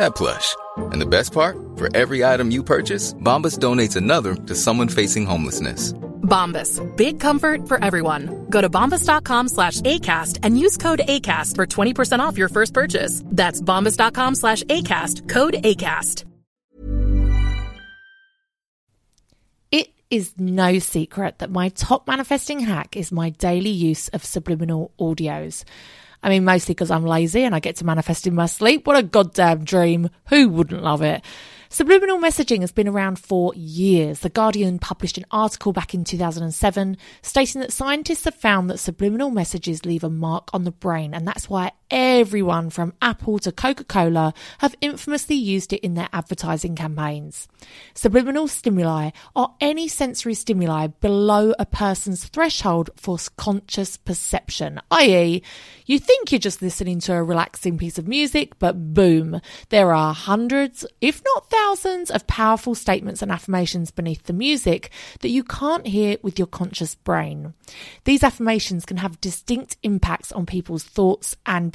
that plush. And the best part? For every item you purchase, Bombas donates another to someone facing homelessness. Bombas. Big comfort for everyone. Go to bombas.com slash ACAST and use code ACAST for 20% off your first purchase. That's bombas.com slash ACAST. Code ACAST. It is no secret that my top manifesting hack is my daily use of subliminal audios. I mean, mostly because I'm lazy and I get to manifest in my sleep. What a goddamn dream. Who wouldn't love it? Subliminal messaging has been around for years. The Guardian published an article back in 2007 stating that scientists have found that subliminal messages leave a mark on the brain, and that's why everyone from Apple to Coca Cola have infamously used it in their advertising campaigns. Subliminal stimuli are any sensory stimuli below a person's threshold for conscious perception, i.e., you think you're just listening to a relaxing piece of music, but boom, there are hundreds, if not thousands, of powerful statements and affirmations beneath the music that you can't hear with your conscious brain. These affirmations can have distinct impacts on people's thoughts and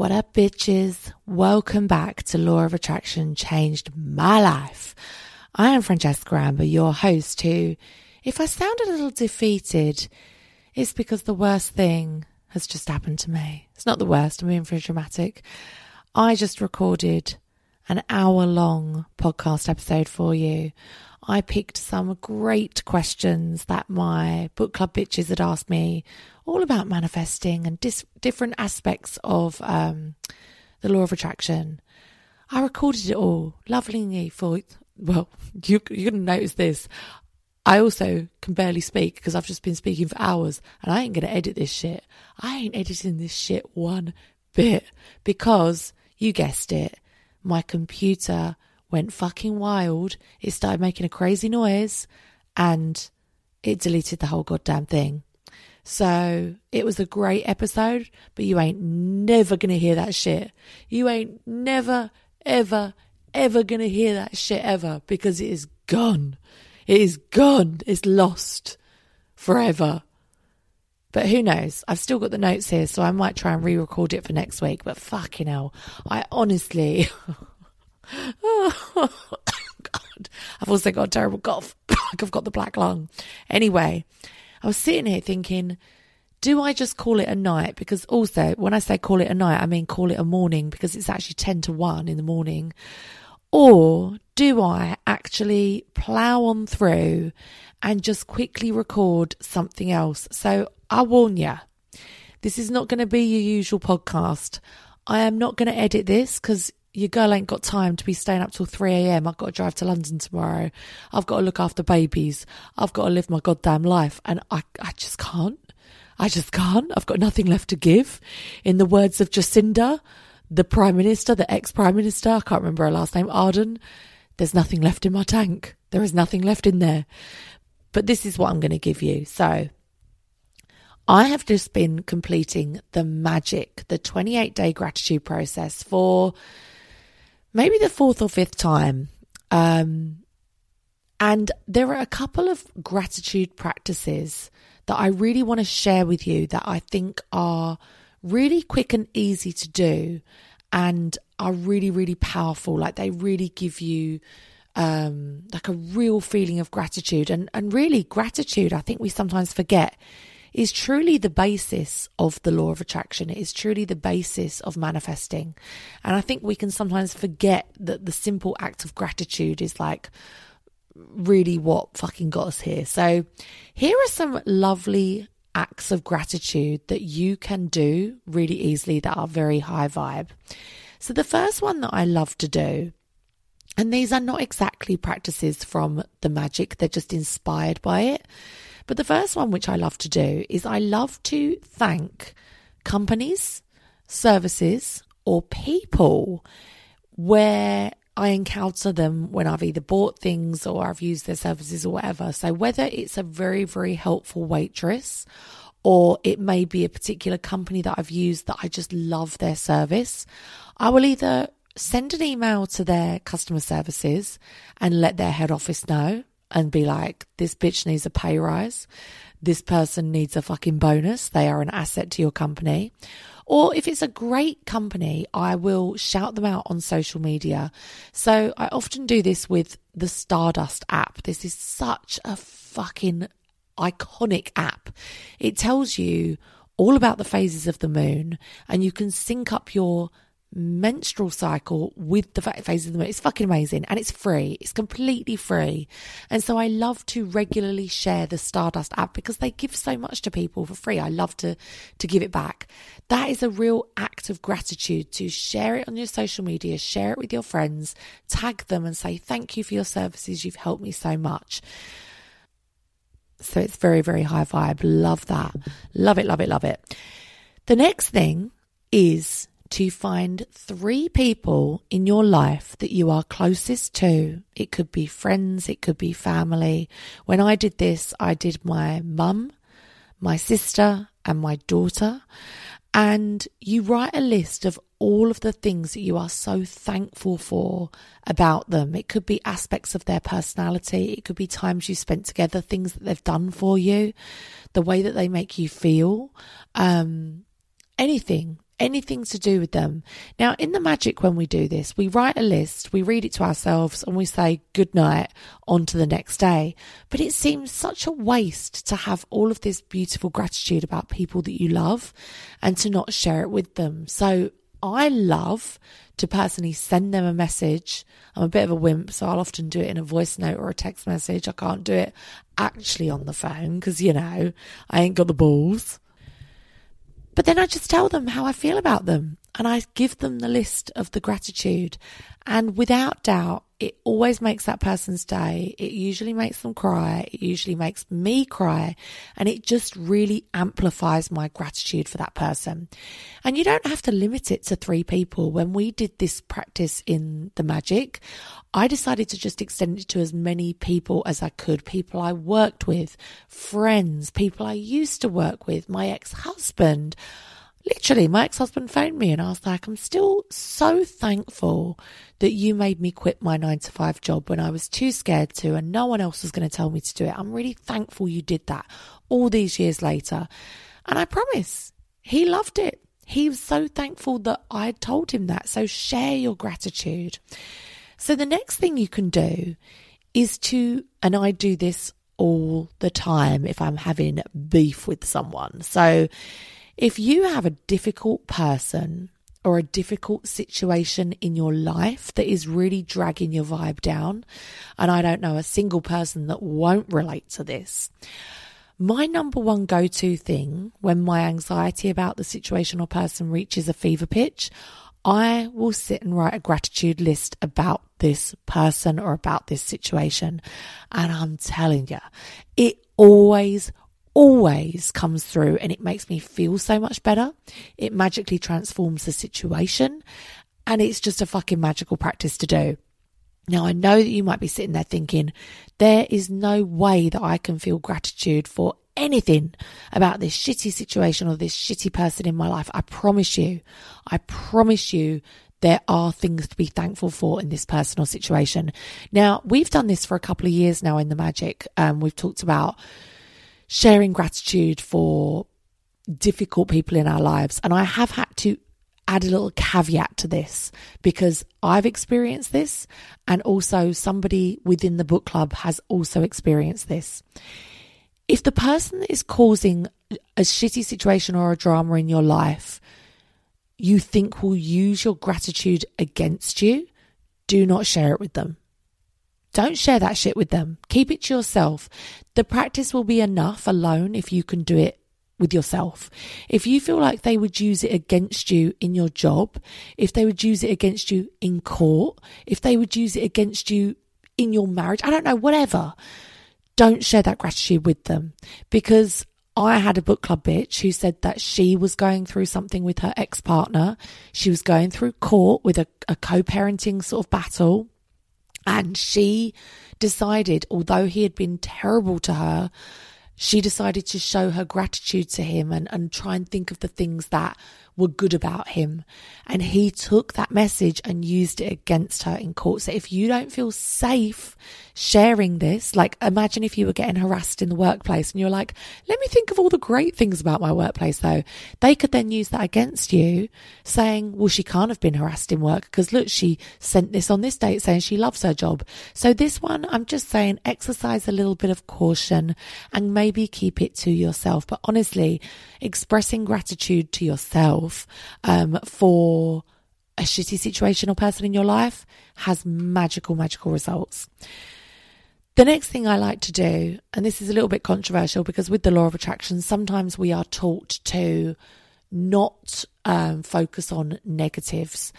What up, bitches? Welcome back to Law of Attraction Changed My Life. I am Francesca Amber, your host, who, if I sound a little defeated, it's because the worst thing has just happened to me. It's not the worst, I'm being very dramatic. I just recorded an hour long podcast episode for you. I picked some great questions that my book club bitches had asked me all about manifesting and dis- different aspects of um, the law of attraction. I recorded it all lovingly for, well, you, you're going to notice this. I also can barely speak because I've just been speaking for hours and I ain't going to edit this shit. I ain't editing this shit one bit because you guessed it. My computer went fucking wild. It started making a crazy noise and it deleted the whole goddamn thing. So it was a great episode, but you ain't never gonna hear that shit. You ain't never, ever, ever gonna hear that shit ever because it is gone. It is gone. It's lost forever. But who knows? I've still got the notes here, so I might try and re record it for next week. But fucking hell, I honestly. God. I've also got a terrible cough. like I've got the black lung. Anyway, I was sitting here thinking, do I just call it a night? Because also, when I say call it a night, I mean call it a morning because it's actually 10 to 1 in the morning. Or do I actually plow on through and just quickly record something else? So I warn you, this is not going to be your usual podcast. I am not going to edit this because your girl ain't got time to be staying up till 3 a.m. I've got to drive to London tomorrow. I've got to look after babies. I've got to live my goddamn life. And I, I just can't. I just can't. I've got nothing left to give. In the words of Jacinda, the Prime Minister, the ex Prime Minister, I can't remember her last name, Ardern, There's nothing left in my tank. There is nothing left in there. But this is what I'm going to give you. So I have just been completing the magic, the 28 day gratitude process for maybe the fourth or fifth time. Um, and there are a couple of gratitude practices that I really want to share with you that I think are really quick and easy to do and are really, really powerful. Like they really give you um, like a real feeling of gratitude. And, and really, gratitude, I think we sometimes forget, is truly the basis of the law of attraction. It is truly the basis of manifesting. And I think we can sometimes forget that the simple act of gratitude is like really what fucking got us here. So, here are some lovely acts of gratitude that you can do really easily that are very high vibe. So, the first one that I love to do, and these are not exactly practices from the magic, they're just inspired by it. But the first one, which I love to do, is I love to thank companies, services, or people where I encounter them when I've either bought things or I've used their services or whatever. So whether it's a very, very helpful waitress or it may be a particular company that I've used that I just love their service, I will either send an email to their customer services and let their head office know and be like, this bitch needs a pay rise. This person needs a fucking bonus. They are an asset to your company. Or if it's a great company, I will shout them out on social media. So I often do this with the Stardust app. This is such a fucking iconic app. It tells you all about the phases of the moon and you can sync up your menstrual cycle with the phases of the moon. It's fucking amazing and it's free. It's completely free. And so I love to regularly share the Stardust app because they give so much to people for free. I love to to give it back. That is a real act of gratitude to share it on your social media, share it with your friends, tag them and say thank you for your services. You've helped me so much. So it's very very high vibe. Love that. Love it, love it, love it. The next thing is to find three people in your life that you are closest to. It could be friends, it could be family. When I did this, I did my mum, my sister, and my daughter. And you write a list of all of the things that you are so thankful for about them. It could be aspects of their personality, it could be times you spent together, things that they've done for you, the way that they make you feel, um, anything anything to do with them. Now, in the magic, when we do this, we write a list, we read it to ourselves, and we say good night on to the next day. But it seems such a waste to have all of this beautiful gratitude about people that you love and to not share it with them. So I love to personally send them a message. I'm a bit of a wimp, so I'll often do it in a voice note or a text message. I can't do it actually on the phone because, you know, I ain't got the balls. But then I just tell them how I feel about them and I give them the list of the gratitude. And without doubt, it always makes that person's day. It usually makes them cry. It usually makes me cry. And it just really amplifies my gratitude for that person. And you don't have to limit it to three people. When we did this practice in the magic, I decided to just extend it to as many people as I could people I worked with, friends, people I used to work with, my ex husband. Literally, my ex husband phoned me and I was like, I'm still so thankful that you made me quit my nine to five job when I was too scared to and no one else was going to tell me to do it. I'm really thankful you did that all these years later. And I promise he loved it. He was so thankful that I told him that. So share your gratitude. So the next thing you can do is to, and I do this all the time if I'm having beef with someone. So if you have a difficult person or a difficult situation in your life that is really dragging your vibe down, and I don't know a single person that won't relate to this. My number one go to thing when my anxiety about the situation or person reaches a fever pitch, I will sit and write a gratitude list about this person or about this situation. And I'm telling you, it always, always comes through and it makes me feel so much better. It magically transforms the situation and it's just a fucking magical practice to do. Now, I know that you might be sitting there thinking, there is no way that I can feel gratitude for anything about this shitty situation or this shitty person in my life. I promise you, I promise you, there are things to be thankful for in this personal situation. Now, we've done this for a couple of years now in the magic. Um, we've talked about sharing gratitude for difficult people in our lives. And I have had to add a little caveat to this because I've experienced this and also somebody within the book club has also experienced this. If the person that is causing a shitty situation or a drama in your life, you think will use your gratitude against you, do not share it with them. Don't share that shit with them. Keep it to yourself. The practice will be enough alone if you can do it with yourself. If you feel like they would use it against you in your job, if they would use it against you in court, if they would use it against you in your marriage, I don't know, whatever, don't share that gratitude with them because I had a book club bitch who said that she was going through something with her ex partner. She was going through court with a, a co parenting sort of battle. And she decided, although he had been terrible to her, she decided to show her gratitude to him and, and try and think of the things that were good about him. And he took that message and used it against her in court. So if you don't feel safe sharing this, like imagine if you were getting harassed in the workplace and you're like, let me think of all the great things about my workplace though. They could then use that against you saying, well, she can't have been harassed in work because look, she sent this on this date saying she loves her job. So this one, I'm just saying exercise a little bit of caution and maybe keep it to yourself. But honestly, expressing gratitude to yourself um, for a shitty situation or person in your life has magical, magical results. The next thing I like to do, and this is a little bit controversial because with the law of attraction, sometimes we are taught to not um, focus on negatives,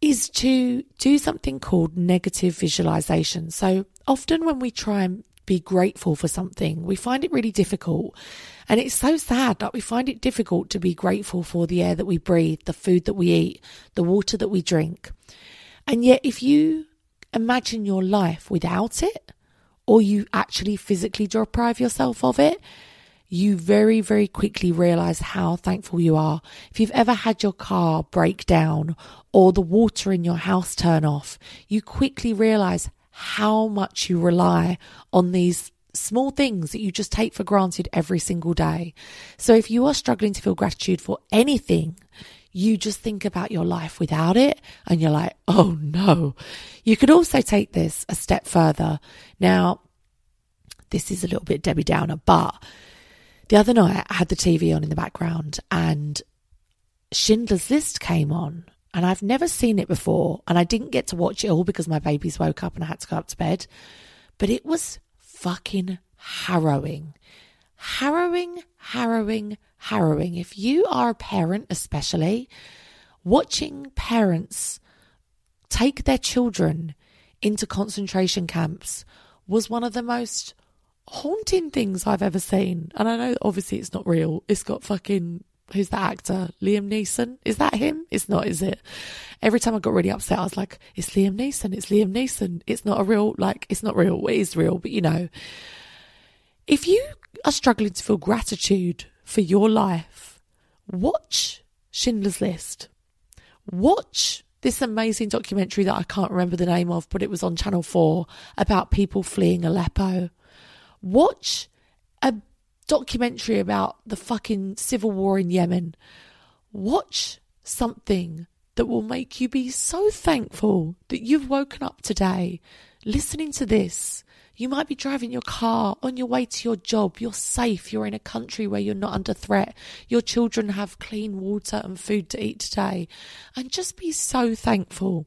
is to do something called negative visualization. So often when we try and be grateful for something. We find it really difficult. And it's so sad that we find it difficult to be grateful for the air that we breathe, the food that we eat, the water that we drink. And yet, if you imagine your life without it, or you actually physically deprive yourself of it, you very, very quickly realize how thankful you are. If you've ever had your car break down or the water in your house turn off, you quickly realize how much you rely on these small things that you just take for granted every single day. So if you are struggling to feel gratitude for anything, you just think about your life without it and you're like, oh no. You could also take this a step further. Now, this is a little bit Debbie Downer, but the other night I had the TV on in the background and Schindler's List came on and I've never seen it before. And I didn't get to watch it all because my babies woke up and I had to go up to bed. But it was fucking harrowing. Harrowing, harrowing, harrowing. If you are a parent, especially, watching parents take their children into concentration camps was one of the most haunting things I've ever seen. And I know obviously it's not real. It's got fucking who's that actor? Liam Neeson? Is that him? It's not, is it? Every time I got really upset, I was like, it's Liam Neeson. It's Liam Neeson. It's not a real, like, it's not real. It is real, but you know, if you are struggling to feel gratitude for your life, watch Schindler's List. Watch this amazing documentary that I can't remember the name of, but it was on Channel 4 about people fleeing Aleppo. Watch a documentary about the fucking civil war in Yemen. Watch something that will make you be so thankful that you've woken up today listening to this you might be driving your car on your way to your job. You're safe. You're in a country where you're not under threat. Your children have clean water and food to eat today. And just be so thankful.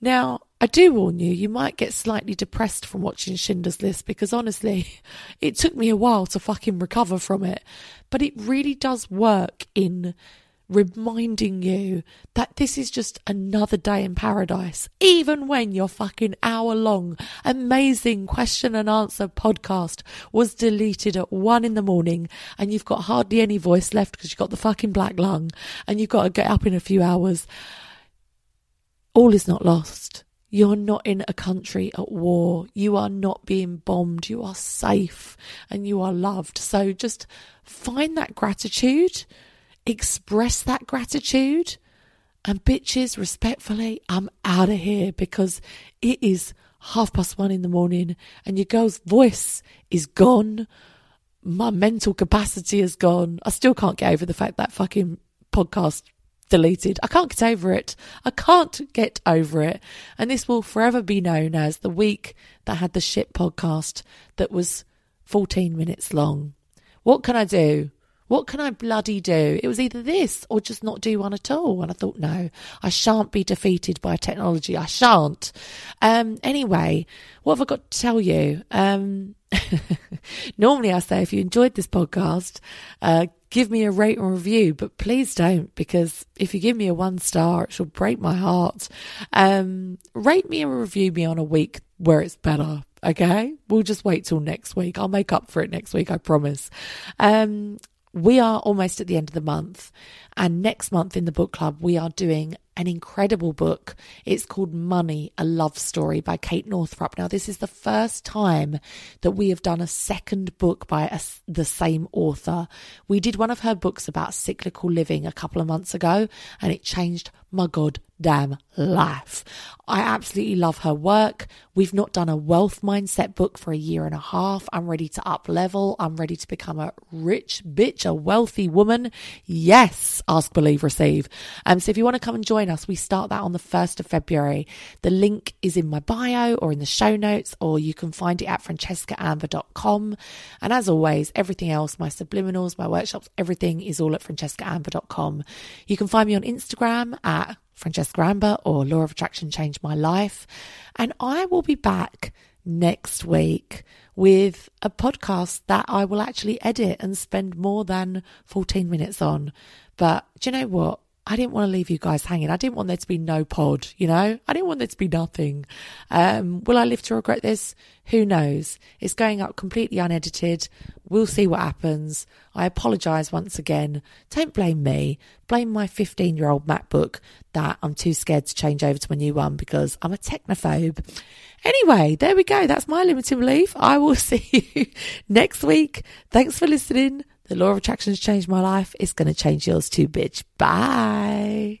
Now, I do warn you, you might get slightly depressed from watching Schindler's List because honestly, it took me a while to fucking recover from it. But it really does work in reminding you that this is just another day in paradise, even when your fucking hour long, amazing question and answer podcast was deleted at one in the morning and you've got hardly any voice left because you've got the fucking black lung and you've got to get up in a few hours. All is not lost. You're not in a country at war. You are not being bombed. You are safe and you are loved. So just find that gratitude express that gratitude. And bitches, respectfully, I'm out of here because it is half past one in the morning and your girl's voice is gone. My mental capacity is gone. I still can't get over the fact that fucking podcast deleted. I can't get over it. I can't get over it. And this will forever be known as the week that had the shit podcast that was 14 minutes long. What can I do? What can I bloody do? It was either this or just not do one at all. And I thought, no, I shan't be defeated by technology. I shan't. Um, anyway, what have I got to tell you? Um, normally I say if you enjoyed this podcast, uh, give me a rate and review, but please don't because if you give me a one star, it shall break my heart. Um, rate me and review me on a week where it's better. Okay, we'll just wait till next week. I'll make up for it next week, I promise. Um, we are almost at the end of the month, and next month in the book club, we are doing an incredible book. It's called Money, a Love Story by Kate Northrup. Now, this is the first time that we have done a second book by a, the same author. We did one of her books about cyclical living a couple of months ago, and it changed my goddamn life. I absolutely love her work. We've not done a wealth mindset book for a year and a half. I'm ready to up level. I'm ready to become a rich bitch, a wealthy woman. Yes, ask, believe, receive. Um, so if you want to come and join us, we start that on the 1st of February. The link is in my bio or in the show notes, or you can find it at francescaamber.com. And as always, everything else, my subliminals, my workshops, everything is all at francescaamber.com. You can find me on Instagram at Francesca Amber or Law of Attraction Changed My Life. And I will be back next week with a podcast that I will actually edit and spend more than 14 minutes on. But do you know what? I didn't want to leave you guys hanging. I didn't want there to be no pod, you know? I didn't want there to be nothing. Um, will I live to regret this? Who knows? It's going up completely unedited. We'll see what happens. I apologise once again. Don't blame me. Blame my 15 year old MacBook that I'm too scared to change over to my new one because I'm a technophobe. Anyway, there we go. That's my limiting belief. I will see you next week. Thanks for listening. The law of attraction has changed my life. It's going to change yours too, bitch. Bye.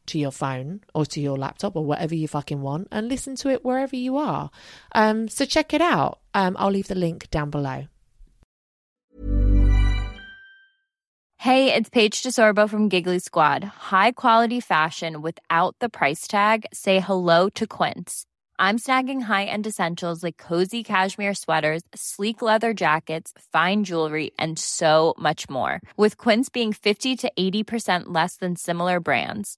to your phone or to your laptop or whatever you fucking want and listen to it wherever you are. Um, so check it out. Um, I'll leave the link down below. Hey, it's Paige DeSorbo from Giggly Squad. High quality fashion without the price tag. Say hello to Quince. I'm snagging high-end essentials like cozy cashmere sweaters, sleek leather jackets, fine jewelry, and so much more. With Quince being 50 to 80% less than similar brands.